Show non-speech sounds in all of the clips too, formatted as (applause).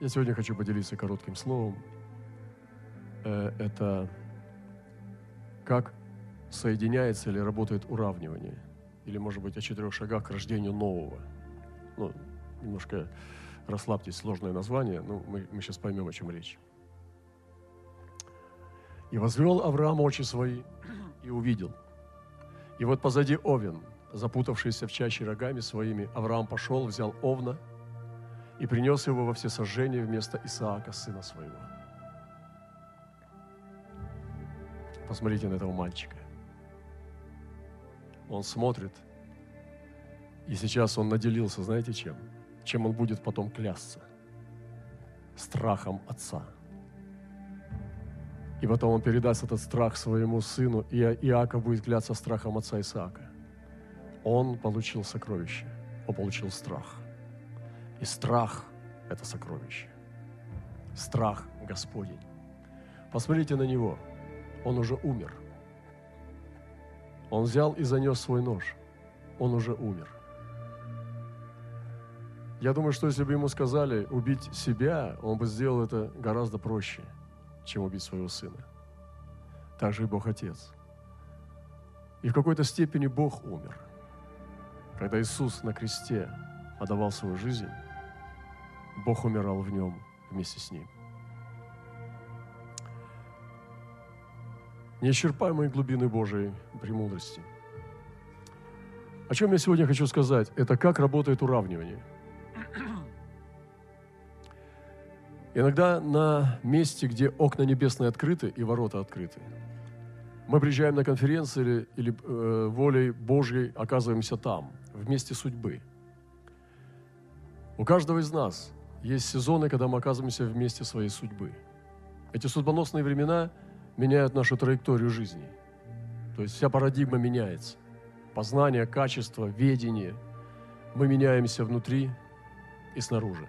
Я сегодня хочу поделиться коротким словом. Э, это как соединяется или работает уравнивание. Или, может быть, о четырех шагах к рождению нового. Ну, немножко расслабьтесь, сложное название, но мы, мы сейчас поймем, о чем речь. «И возвел Авраам очи свои (clears throat) и увидел. И вот позади Овен, запутавшийся в чаще рогами своими, Авраам пошел, взял Овна – и принес его во всесожжение вместо Исаака, сына своего. Посмотрите на этого мальчика. Он смотрит, и сейчас он наделился, знаете чем? Чем он будет потом клясться? Страхом отца. И потом он передаст этот страх своему сыну, и Иаков будет кляться страхом отца Исаака. Он получил сокровище, он получил страх – и страх – это сокровище. Страх Господень. Посмотрите на него. Он уже умер. Он взял и занес свой нож. Он уже умер. Я думаю, что если бы ему сказали убить себя, он бы сделал это гораздо проще, чем убить своего сына. Так же и Бог Отец. И в какой-то степени Бог умер. Когда Иисус на кресте отдавал свою жизнь, Бог умирал в нем вместе с ним. Неисчерпаемые глубины Божией премудрости. О чем я сегодня хочу сказать? Это как работает уравнивание. Иногда на месте, где окна небесные открыты и ворота открыты, мы приезжаем на конференции или, или э, волей Божьей оказываемся там, вместе судьбы. У каждого из нас есть сезоны, когда мы оказываемся вместе своей судьбы. Эти судьбоносные времена меняют нашу траекторию жизни. То есть вся парадигма меняется. Познание, качество, ведение. Мы меняемся внутри и снаружи.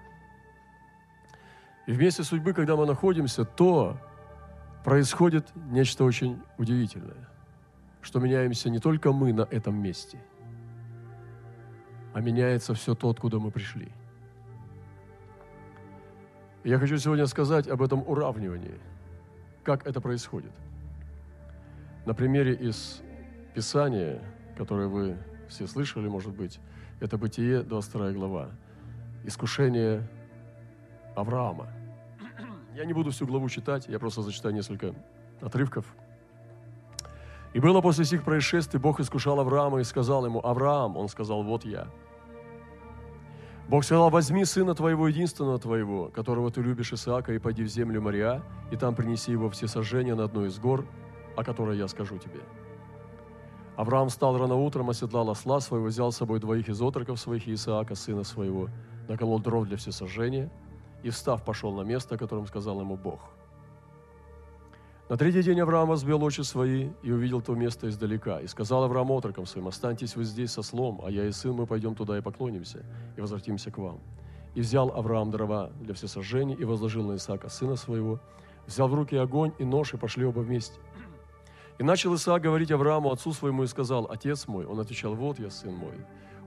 И вместе судьбы, когда мы находимся, то происходит нечто очень удивительное, что меняемся не только мы на этом месте, а меняется все то, откуда мы пришли – я хочу сегодня сказать об этом уравнивании, как это происходит. На примере из Писания, которое вы все слышали, может быть, это Бытие, 22 глава, искушение Авраама. Я не буду всю главу читать, я просто зачитаю несколько отрывков. «И было после сих происшествий, Бог искушал Авраама и сказал ему, «Авраам», он сказал, «Вот я». Бог сказал, возьми сына твоего, единственного твоего, которого ты любишь, Исаака, и пойди в землю Мария, и там принеси его все сожжения на одну из гор, о которой я скажу тебе. Авраам встал рано утром, оседлал осла своего, взял с собой двоих из отроков своих и Исаака, сына своего, наколол дров для всесожжения, и, встав, пошел на место, о котором сказал ему Бог – на третий день Авраам возвел очи свои и увидел то место издалека. И сказал Авраам отрокам своим, останьтесь вы здесь со слом, а я и сын мы пойдем туда и поклонимся, и возвратимся к вам. И взял Авраам дрова для всесожжения и возложил на Исаака сына своего, взял в руки огонь и нож, и пошли оба вместе. И начал Исаак говорить Аврааму, отцу своему, и сказал, «Отец мой». Он отвечал, «Вот я, сын мой».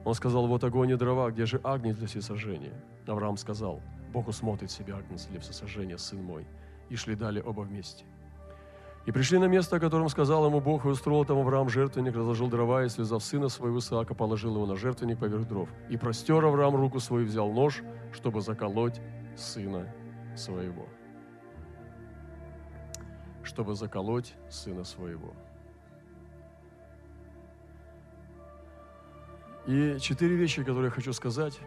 Он сказал, «Вот огонь и дрова, где же агнец для всесожжения?» Авраам сказал, «Бог усмотрит себе агнец для всесожжения, сын мой». И шли далее оба вместе. И пришли на место, о котором сказал ему Бог, и устроил там Авраам жертвенник, разложил дрова, и, связав сына своего Исаака, положил его на жертвенник поверх дров. И простер Авраам руку свою, взял нож, чтобы заколоть сына своего. Чтобы заколоть сына своего. И четыре вещи, которые я хочу сказать,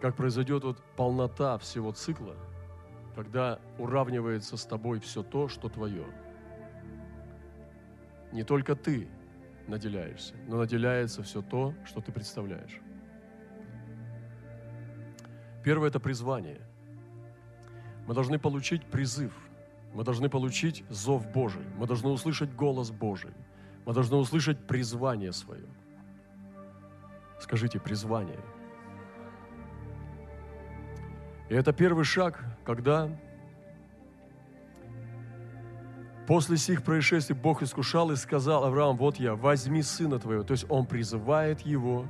как произойдет вот полнота всего цикла, когда уравнивается с тобой все то, что твое – не только ты наделяешься, но наделяется все то, что ты представляешь. Первое – это призвание. Мы должны получить призыв, мы должны получить зов Божий, мы должны услышать голос Божий, мы должны услышать призвание свое. Скажите, призвание. И это первый шаг, когда После сих происшествий Бог искушал и сказал Авраам, вот я, возьми сына твоего. То есть он призывает его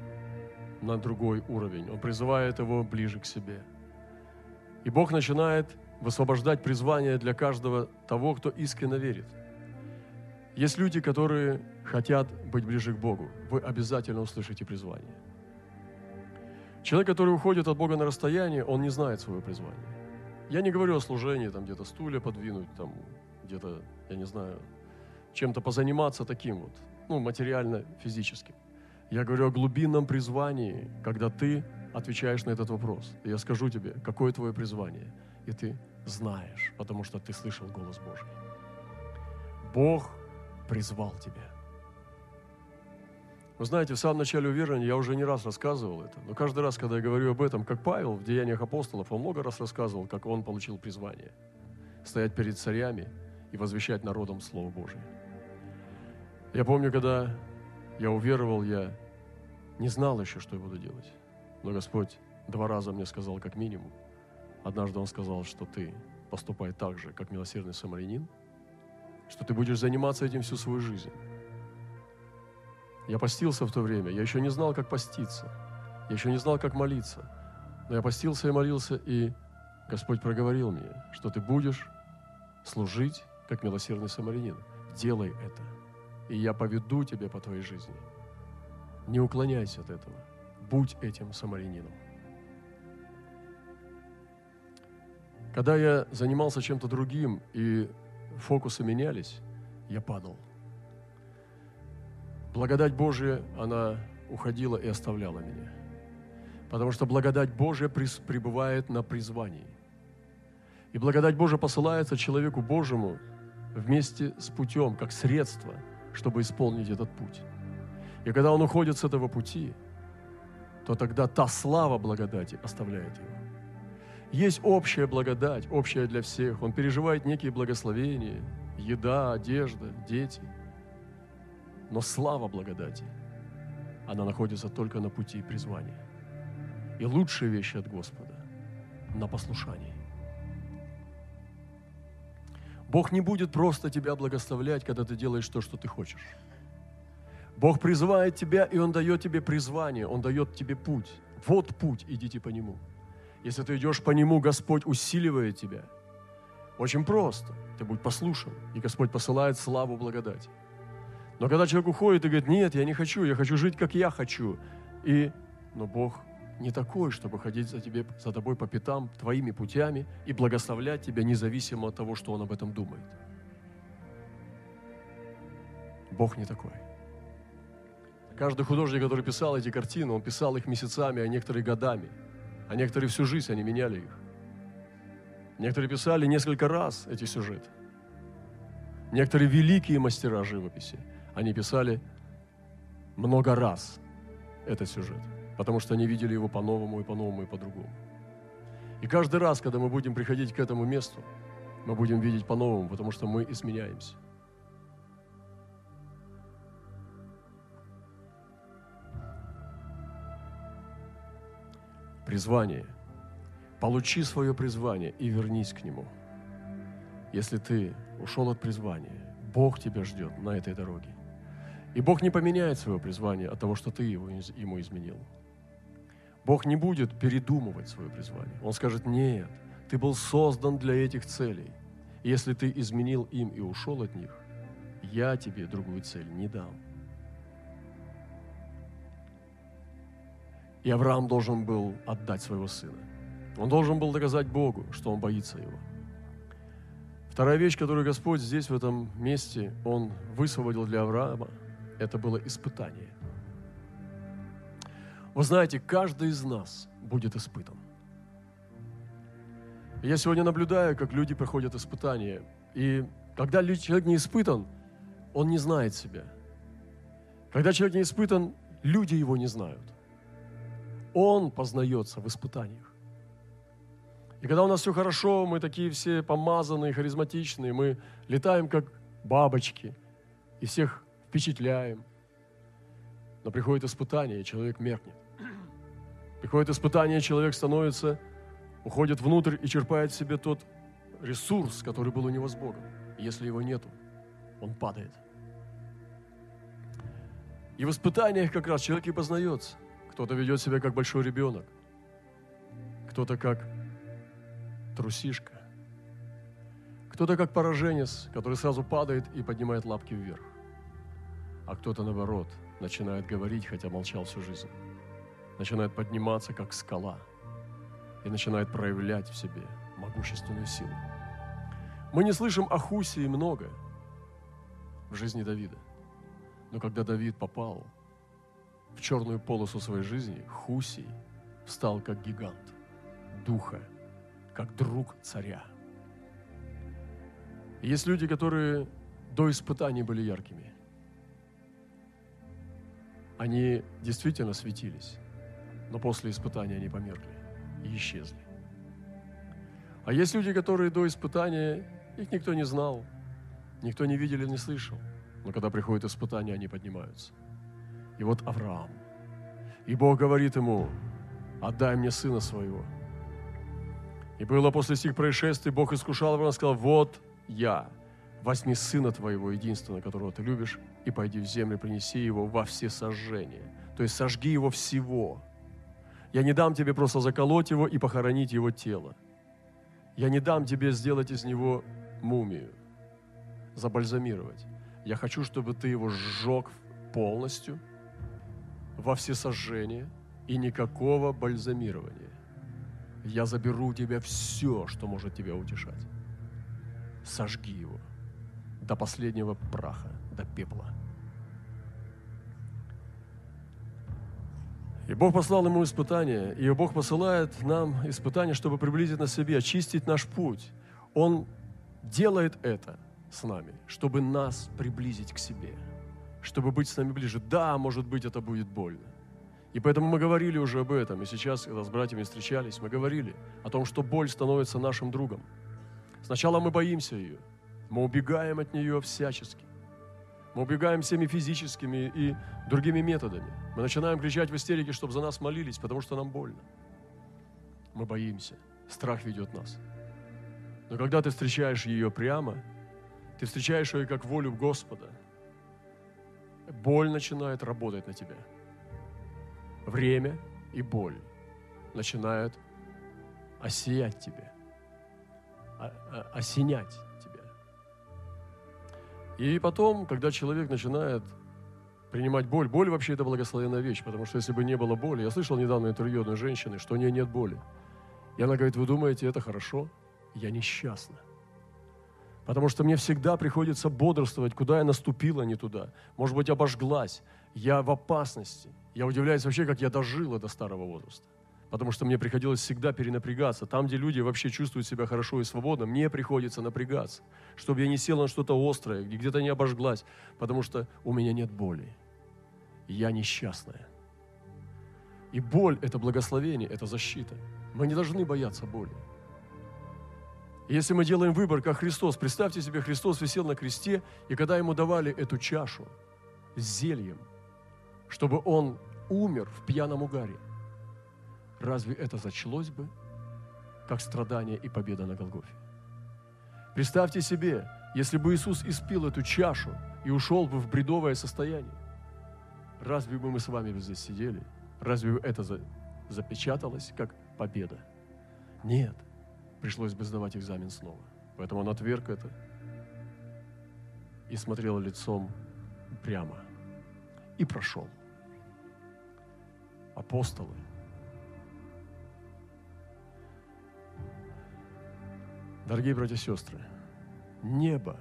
на другой уровень. Он призывает его ближе к себе. И Бог начинает высвобождать призвание для каждого того, кто искренне верит. Есть люди, которые хотят быть ближе к Богу. Вы обязательно услышите призвание. Человек, который уходит от Бога на расстояние, он не знает свое призвание. Я не говорю о служении, там где-то стулья подвинуть, там где-то, я не знаю, чем-то позаниматься таким вот, ну, материально, физически. Я говорю о глубинном призвании, когда ты отвечаешь на этот вопрос. Я скажу тебе, какое твое призвание. И ты знаешь, потому что ты слышал голос Божий. Бог призвал тебя. Вы знаете, в самом начале уверования я уже не раз рассказывал это, но каждый раз, когда я говорю об этом, как Павел в Деяниях апостолов, он много раз рассказывал, как он получил призвание. Стоять перед царями и возвещать народам Слово Божие. Я помню, когда я уверовал, я не знал еще, что я буду делать. Но Господь два раза мне сказал, как минимум. Однажды Он сказал, что ты поступай так же, как милосердный самарянин, что ты будешь заниматься этим всю свою жизнь. Я постился в то время, я еще не знал, как поститься, я еще не знал, как молиться. Но я постился и молился, и Господь проговорил мне, что ты будешь служить, как милосердный самарянин. Делай это, и я поведу тебя по твоей жизни. Не уклоняйся от этого. Будь этим самарянином. Когда я занимался чем-то другим, и фокусы менялись, я падал. Благодать Божия, она уходила и оставляла меня. Потому что благодать Божия пребывает на призвании. И благодать Божия посылается человеку Божьему вместе с путем, как средство, чтобы исполнить этот путь. И когда он уходит с этого пути, то тогда та слава благодати оставляет его. Есть общая благодать, общая для всех. Он переживает некие благословения, еда, одежда, дети. Но слава благодати, она находится только на пути призвания. И лучшие вещи от Господа на послушании. Бог не будет просто тебя благословлять, когда ты делаешь то, что ты хочешь. Бог призывает тебя, и Он дает тебе призвание, Он дает тебе путь. Вот путь, идите по нему. Если ты идешь по нему, Господь усиливает тебя. Очень просто. Ты будь послушен, и Господь посылает славу благодати. Но когда человек уходит и говорит, нет, я не хочу, я хочу жить, как я хочу. И, но Бог не такой, чтобы ходить за, тебе, за тобой по пятам, твоими путями и благословлять тебя, независимо от того, что Он об этом думает. Бог не такой. Каждый художник, который писал эти картины, он писал их месяцами, а некоторые годами. А некоторые всю жизнь, они меняли их. Некоторые писали несколько раз эти сюжеты. Некоторые великие мастера живописи, они писали много раз этот сюжет, потому что они видели его по-новому и по-новому и по-другому. И каждый раз, когда мы будем приходить к этому месту, мы будем видеть по-новому, потому что мы изменяемся. призвание. Получи свое призвание и вернись к нему. Если ты ушел от призвания, Бог тебя ждет на этой дороге. И Бог не поменяет свое призвание от того, что ты его, ему изменил. Бог не будет передумывать свое призвание. Он скажет, нет, ты был создан для этих целей. Если ты изменил им и ушел от них, я тебе другую цель не дам. И Авраам должен был отдать своего сына. Он должен был доказать Богу, что он боится его. Вторая вещь, которую Господь здесь, в этом месте, Он высвободил для Авраама, это было испытание. Вы знаете, каждый из нас будет испытан. Я сегодня наблюдаю, как люди проходят испытания. И когда человек не испытан, он не знает себя. Когда человек не испытан, люди его не знают. Он познается в испытаниях. И когда у нас все хорошо, мы такие все помазанные, харизматичные, мы летаем как бабочки и всех впечатляем. Но приходит испытание, и человек меркнет. Приходит испытание, человек становится, уходит внутрь и черпает в себе тот ресурс, который был у него с Богом. И если его нету, он падает. И в испытаниях как раз человек и познается – кто-то ведет себя как большой ребенок, кто-то как трусишка. Кто-то как пораженец, который сразу падает и поднимает лапки вверх. А кто-то, наоборот, начинает говорить, хотя молчал всю жизнь. Начинает подниматься, как скала. И начинает проявлять в себе могущественную силу. Мы не слышим о Хусии много в жизни Давида. Но когда Давид попал в черную полосу своей жизни, Хусий стал как гигант, духа, как друг царя. есть люди, которые до испытаний были яркими. Они действительно светились, но после испытания они померкли и исчезли. А есть люди, которые до испытания, их никто не знал, никто не видел или не слышал. Но когда приходит испытание, они поднимаются. И вот Авраам. И Бог говорит ему, отдай мне сына своего. И было после сих происшествий, Бог искушал его, и сказал, вот я, возьми сына твоего, единственного, которого ты любишь, и пойди в землю, принеси его во все сожжения. То есть сожги его всего. Я не дам тебе просто заколоть его и похоронить его тело. Я не дам тебе сделать из него мумию, забальзамировать. Я хочу, чтобы ты его сжег полностью, во все сожжения и никакого бальзамирования. Я заберу у тебя все, что может тебя утешать. Сожги его до последнего праха, до пепла. И Бог послал ему испытания, и Бог посылает нам испытания, чтобы приблизить на себе, очистить наш путь. Он делает это с нами, чтобы нас приблизить к себе, чтобы быть с нами ближе. Да, может быть, это будет больно. И поэтому мы говорили уже об этом. И сейчас, когда с братьями встречались, мы говорили о том, что боль становится нашим другом. Сначала мы боимся ее, мы убегаем от нее всячески. Мы убегаем всеми физическими и другими методами. Мы начинаем кричать в истерике, чтобы за нас молились, потому что нам больно. Мы боимся. Страх ведет нас. Но когда ты встречаешь ее прямо, ты встречаешь ее как волю Господа, боль начинает работать на тебя. Время и боль начинают осиять тебя, осенять и потом, когда человек начинает принимать боль, боль вообще это благословенная вещь, потому что если бы не было боли, я слышал недавно интервью одной женщины, что у нее нет боли. И она говорит, вы думаете, это хорошо? Я несчастна. Потому что мне всегда приходится бодрствовать, куда я наступила не туда. Может быть, обожглась. Я в опасности. Я удивляюсь вообще, как я дожила до старого возраста потому что мне приходилось всегда перенапрягаться. Там, где люди вообще чувствуют себя хорошо и свободно, мне приходится напрягаться, чтобы я не села на что-то острое, где-то не обожглась, потому что у меня нет боли. Я несчастная. И боль – это благословение, это защита. Мы не должны бояться боли. Если мы делаем выбор, как Христос, представьте себе, Христос висел на кресте, и когда ему давали эту чашу с зельем, чтобы он умер в пьяном угаре – разве это зачлось бы, как страдание и победа на Голгофе? Представьте себе, если бы Иисус испил эту чашу и ушел бы в бредовое состояние, разве бы мы с вами здесь сидели? Разве это запечаталось как победа? Нет, пришлось бы сдавать экзамен снова. Поэтому он отверг это и смотрел лицом прямо. И прошел. Апостолы – Дорогие братья и сестры, небо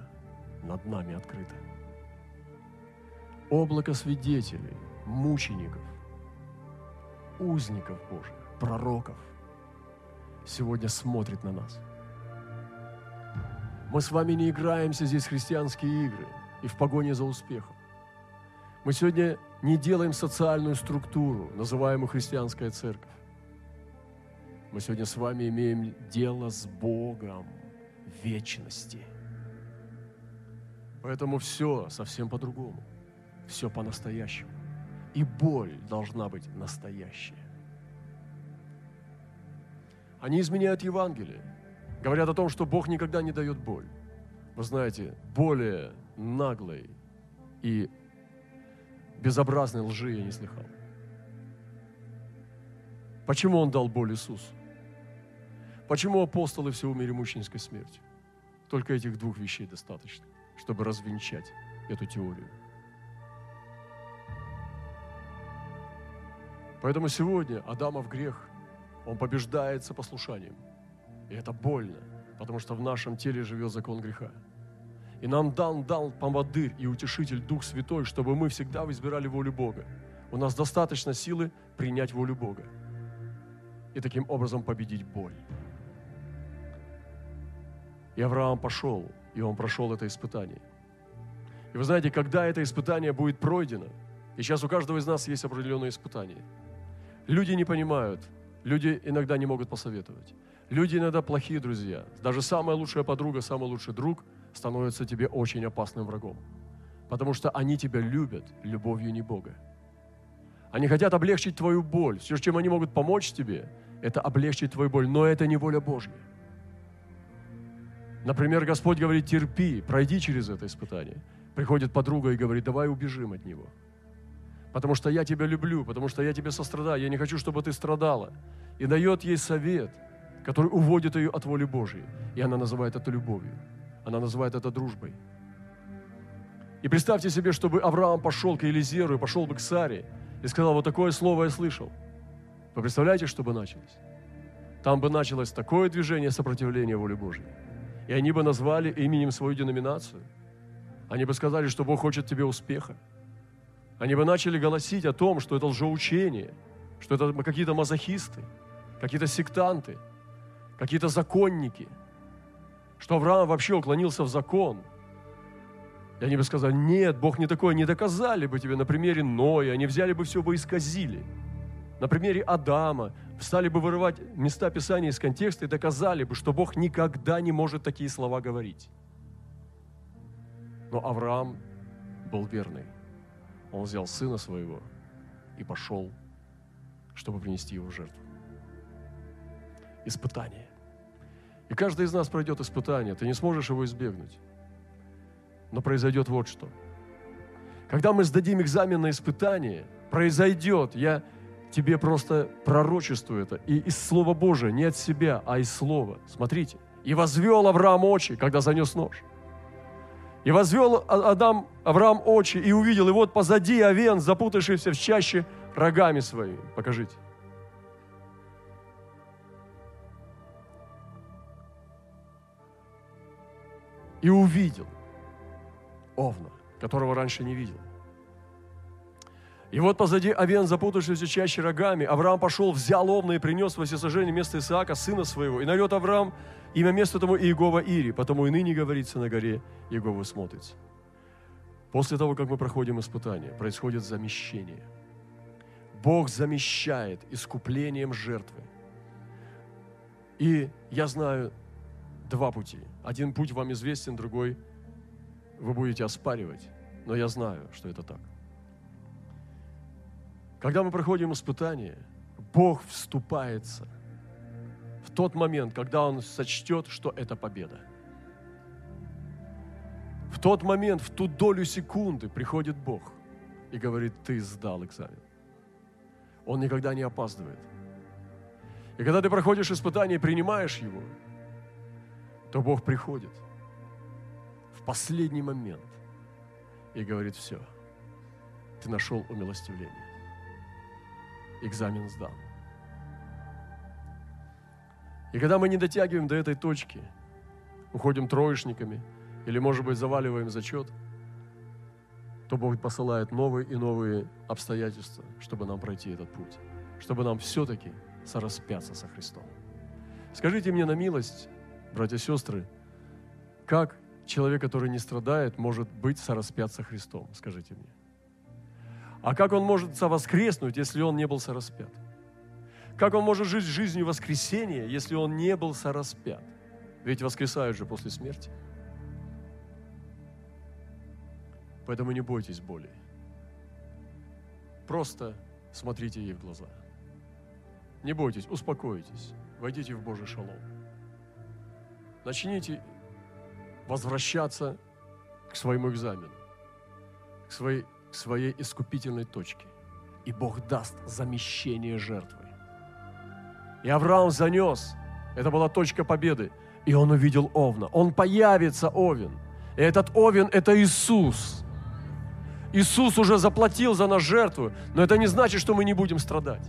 над нами открыто. Облако свидетелей, мучеников, узников Божьих, пророков сегодня смотрит на нас. Мы с вами не играемся здесь в христианские игры и в погоне за успехом. Мы сегодня не делаем социальную структуру, называемую христианская церковь. Мы сегодня с вами имеем дело с Богом – вечности. Поэтому все совсем по-другому. Все по-настоящему. И боль должна быть настоящая. Они изменяют Евангелие. Говорят о том, что Бог никогда не дает боль. Вы знаете, более наглой и безобразной лжи я не слыхал. Почему Он дал боль Иисусу? Почему апостолы все умерли мученической смертью? Только этих двух вещей достаточно, чтобы развенчать эту теорию. Поэтому сегодня Адама в грех, он побеждается послушанием. И это больно, потому что в нашем теле живет закон греха. И нам дан, дал помадырь и утешитель Дух Святой, чтобы мы всегда избирали волю Бога. У нас достаточно силы принять волю Бога и таким образом победить боль. И Авраам пошел, и он прошел это испытание. И вы знаете, когда это испытание будет пройдено, и сейчас у каждого из нас есть определенные испытания, люди не понимают, люди иногда не могут посоветовать. Люди иногда плохие друзья. Даже самая лучшая подруга, самый лучший друг становится тебе очень опасным врагом. Потому что они тебя любят любовью не Бога. Они хотят облегчить твою боль. Все, чем они могут помочь тебе, это облегчить твою боль. Но это не воля Божья. Например, Господь говорит, терпи, пройди через это испытание. Приходит подруга и говорит, давай убежим от него. Потому что я тебя люблю, потому что я тебе сострадаю, я не хочу, чтобы ты страдала. И дает ей совет, который уводит ее от воли Божьей. И она называет это любовью. Она называет это дружбой. И представьте себе, чтобы Авраам пошел к Елизеру и пошел бы к Саре и сказал, вот такое слово я слышал. Вы представляете, что бы началось? Там бы началось такое движение сопротивления воле Божьей. И они бы назвали именем свою деноминацию. Они бы сказали, что Бог хочет тебе успеха. Они бы начали голосить о том, что это лжеучение, что это какие-то мазохисты, какие-то сектанты, какие-то законники, что Авраам вообще уклонился в закон. И они бы сказали, нет, Бог не такой, не доказали бы тебе на примере Ноя, они взяли бы все бы исказили. На примере Адама, стали бы вырывать места Писания из контекста и доказали бы, что Бог никогда не может такие слова говорить. Но Авраам был верный. Он взял сына своего и пошел, чтобы принести его в жертву. Испытание. И каждый из нас пройдет испытание. Ты не сможешь его избегнуть. Но произойдет вот что. Когда мы сдадим экзамен на испытание, произойдет, я тебе просто пророчествую это. И из Слова Божия, не от себя, а из Слова. Смотрите. «И возвел Авраам очи, когда занес нож». И возвел а-, Адам, Авраам очи и увидел, и вот позади овен, запутавшийся в чаще рогами своими. Покажите. И увидел овна, которого раньше не видел. И вот позади овен, запутавшийся чаще рогами, Авраам пошел, взял овна и принес во всесожжение вместо Исаака, сына своего. И нарет Авраам имя место тому Иегова Ири, потому и ныне говорится на горе, Иегова смотрится. После того, как мы проходим испытание, происходит замещение. Бог замещает искуплением жертвы. И я знаю два пути. Один путь вам известен, другой вы будете оспаривать. Но я знаю, что это так. Когда мы проходим испытание, Бог вступается в тот момент, когда Он сочтет, что это победа. В тот момент, в ту долю секунды приходит Бог и говорит, ты сдал экзамен. Он никогда не опаздывает. И когда ты проходишь испытание и принимаешь его, то Бог приходит в последний момент и говорит, все, ты нашел умилостивление экзамен сдан. И когда мы не дотягиваем до этой точки, уходим троечниками или, может быть, заваливаем зачет, то Бог посылает новые и новые обстоятельства, чтобы нам пройти этот путь, чтобы нам все-таки сораспяться со Христом. Скажите мне на милость, братья и сестры, как человек, который не страдает, может быть сораспят со Христом? Скажите мне. А как он может воскреснуть, если он не был сораспят? Как он может жить жизнью воскресения, если он не был сораспят? Ведь воскресают же после смерти. Поэтому не бойтесь боли. Просто смотрите ей в глаза. Не бойтесь, успокойтесь, войдите в Божий шалом. Начните возвращаться к своему экзамену, к своей к своей искупительной точке. И Бог даст замещение жертвы. И Авраам занес Это была точка победы. И он увидел Овна. Он появится, Овен. И этот Овен – это Иисус. Иисус уже заплатил за нас жертву, но это не значит, что мы не будем страдать.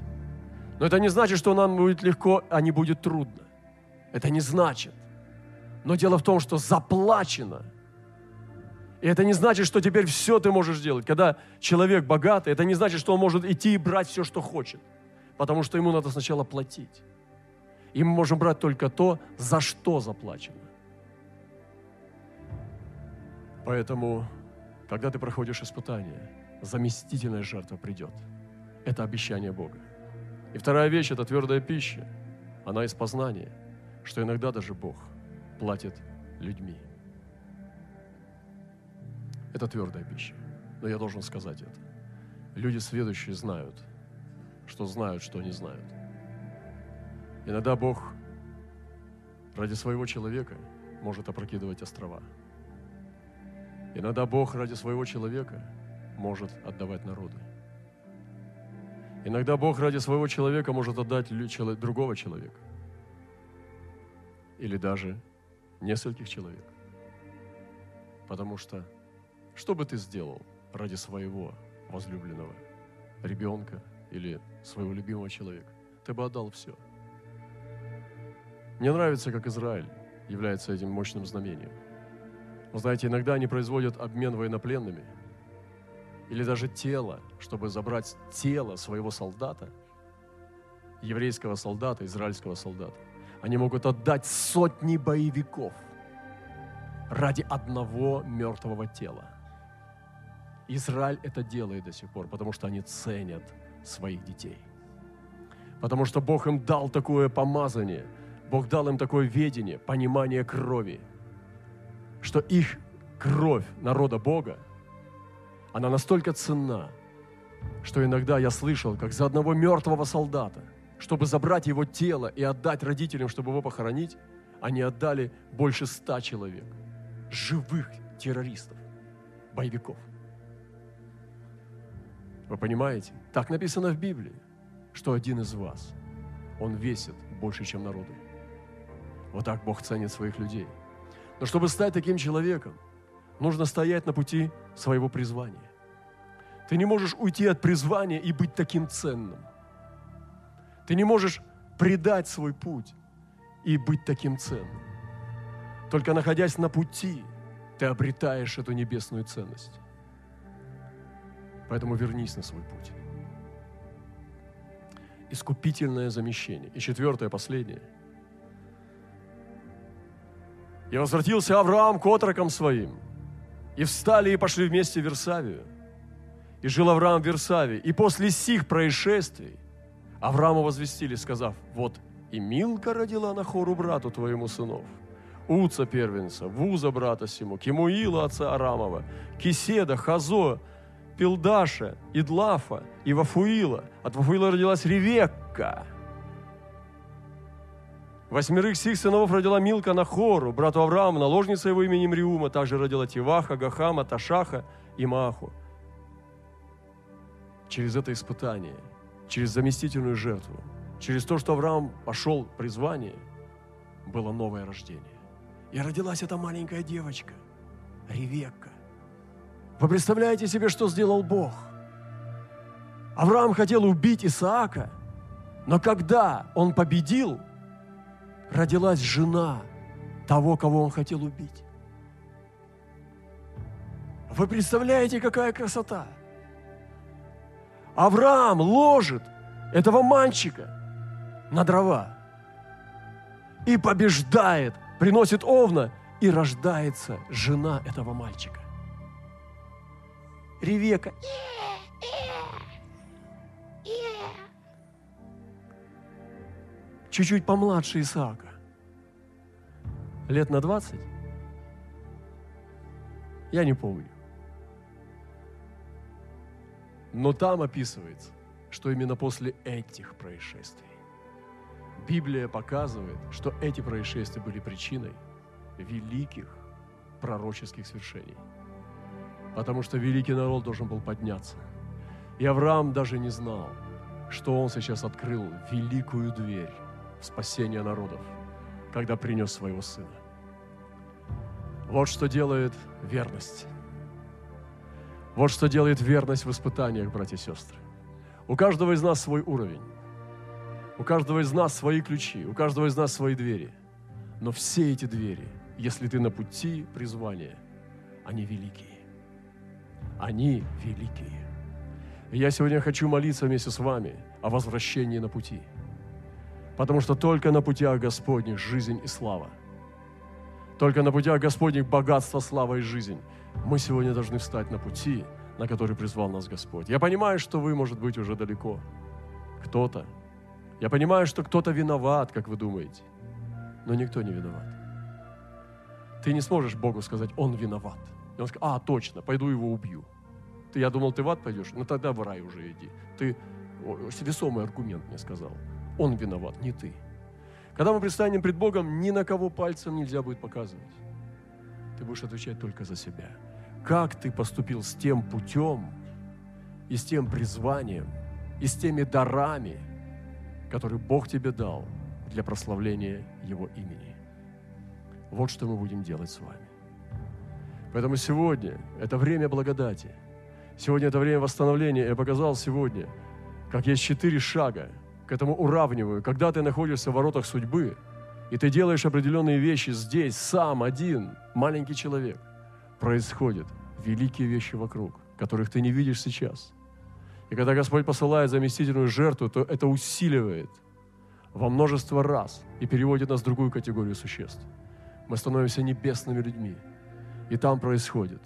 Но это не значит, что нам будет легко, а не будет трудно. Это не значит. Но дело в том, что заплачено. И это не значит, что теперь все ты можешь делать. Когда человек богатый, это не значит, что он может идти и брать все, что хочет. Потому что ему надо сначала платить. И мы можем брать только то, за что заплачено. Поэтому, когда ты проходишь испытание, заместительная жертва придет. Это обещание Бога. И вторая вещь – это твердая пища. Она из познания, что иногда даже Бог платит людьми. Это твердая пища. Но я должен сказать это. Люди следующие знают, что знают, что не знают. Иногда Бог ради своего человека может опрокидывать острова. Иногда Бог ради своего человека может отдавать народы. Иногда Бог ради своего человека может отдать другого человека. Или даже нескольких человек. Потому что что бы ты сделал ради своего возлюбленного ребенка или своего любимого человека? Ты бы отдал все. Мне нравится, как Израиль является этим мощным знамением. Вы знаете, иногда они производят обмен военнопленными или даже тело, чтобы забрать тело своего солдата, еврейского солдата, израильского солдата. Они могут отдать сотни боевиков ради одного мертвого тела. Израиль это делает до сих пор, потому что они ценят своих детей. Потому что Бог им дал такое помазание, Бог дал им такое ведение, понимание крови, что их кровь народа Бога, она настолько ценна, что иногда я слышал, как за одного мертвого солдата, чтобы забрать его тело и отдать родителям, чтобы его похоронить, они отдали больше ста человек, живых террористов, боевиков. Вы понимаете? Так написано в Библии, что один из вас, он весит больше, чем народы. Вот так Бог ценит своих людей. Но чтобы стать таким человеком, нужно стоять на пути своего призвания. Ты не можешь уйти от призвания и быть таким ценным. Ты не можешь предать свой путь и быть таким ценным. Только находясь на пути, ты обретаешь эту небесную ценность. Поэтому вернись на свой путь. Искупительное замещение. И четвертое, последнее. И возвратился Авраам к отрокам своим. И встали и пошли вместе в Версавию. И жил Авраам в Версавии. И после сих происшествий Аврааму возвестили, сказав, вот и Милка родила на хору брату твоему сынов. Уца первенца, Вуза брата сему, Кимуила отца Арамова, Киседа, Хазо, Пилдаша, Идлафа и Вафуила. От Вафуила родилась Ревекка. Восьмерых сих сынов родила Милка Нахору, брату Авраама, наложница его именем Риума, также родила Тиваха, Гахама, Ташаха и Маху. Через это испытание, через заместительную жертву, через то, что Авраам пошел призвание, было новое рождение. И родилась эта маленькая девочка, Ревекка. Вы представляете себе, что сделал Бог? Авраам хотел убить Исаака, но когда он победил, родилась жена того, кого он хотел убить. Вы представляете, какая красота? Авраам ложит этого мальчика на дрова и побеждает, приносит овна, и рождается жена этого мальчика. Ревека. Чуть-чуть помладше Исаака. Лет на 20? Я не помню. Но там описывается, что именно после этих происшествий Библия показывает, что эти происшествия были причиной великих пророческих свершений – потому что великий народ должен был подняться. И Авраам даже не знал, что он сейчас открыл великую дверь в спасение народов. когда принес своего сына. Вот что делает верность. Вот что делает верность в испытаниях, братья и сестры. У каждого из нас свой уровень. У каждого из нас свои ключи, у каждого из нас свои двери. Но все эти двери, если ты на пути призвания, они великие. Они великие. Я сегодня хочу молиться вместе с вами о возвращении на пути. Потому что только на путях Господних жизнь и слава. Только на путях Господних богатство, слава и жизнь. Мы сегодня должны встать на пути, на который призвал нас Господь. Я понимаю, что вы, может быть, уже далеко. Кто-то. Я понимаю, что кто-то виноват, как вы думаете. Но никто не виноват. Ты не сможешь Богу сказать, Он виноват. И он скажет, а, точно, пойду его убью. Ты, я думал, ты в ад пойдешь? Ну тогда в рай уже иди. Ты весомый аргумент мне сказал. Он виноват, не ты. Когда мы предстанем пред Богом, ни на кого пальцем нельзя будет показывать. Ты будешь отвечать только за себя. Как ты поступил с тем путем, и с тем призванием, и с теми дарами, которые Бог тебе дал для прославления Его имени. Вот что мы будем делать с вами. Поэтому сегодня это время благодати. Сегодня это время восстановления. Я показал сегодня, как есть четыре шага к этому уравниваю. Когда ты находишься в воротах судьбы, и ты делаешь определенные вещи здесь, сам, один, маленький человек, происходят великие вещи вокруг, которых ты не видишь сейчас. И когда Господь посылает заместительную жертву, то это усиливает во множество раз и переводит нас в другую категорию существ. Мы становимся небесными людьми – и там происходит.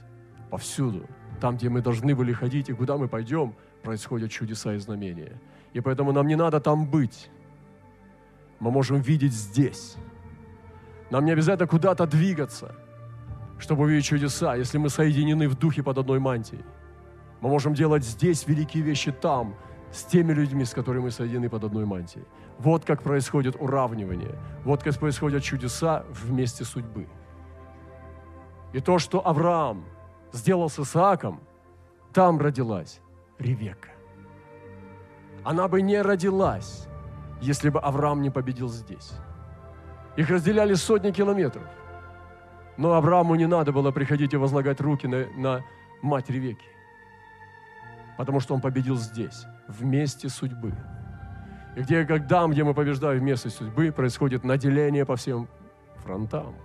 Повсюду. Там, где мы должны были ходить и куда мы пойдем, происходят чудеса и знамения. И поэтому нам не надо там быть. Мы можем видеть здесь. Нам не обязательно куда-то двигаться, чтобы увидеть чудеса, если мы соединены в духе под одной мантией. Мы можем делать здесь великие вещи там, с теми людьми, с которыми мы соединены под одной мантией. Вот как происходит уравнивание. Вот как происходят чудеса вместе судьбы. И то, что Авраам сделал с Исааком, там родилась Ревека. Она бы не родилась, если бы Авраам не победил здесь. Их разделяли сотни километров. Но Аврааму не надо было приходить и возлагать руки на, на мать Ревеки. Потому что он победил здесь, вместе судьбы. И где, когда, где мы побеждаем вместе судьбы, происходит наделение по всем фронтам –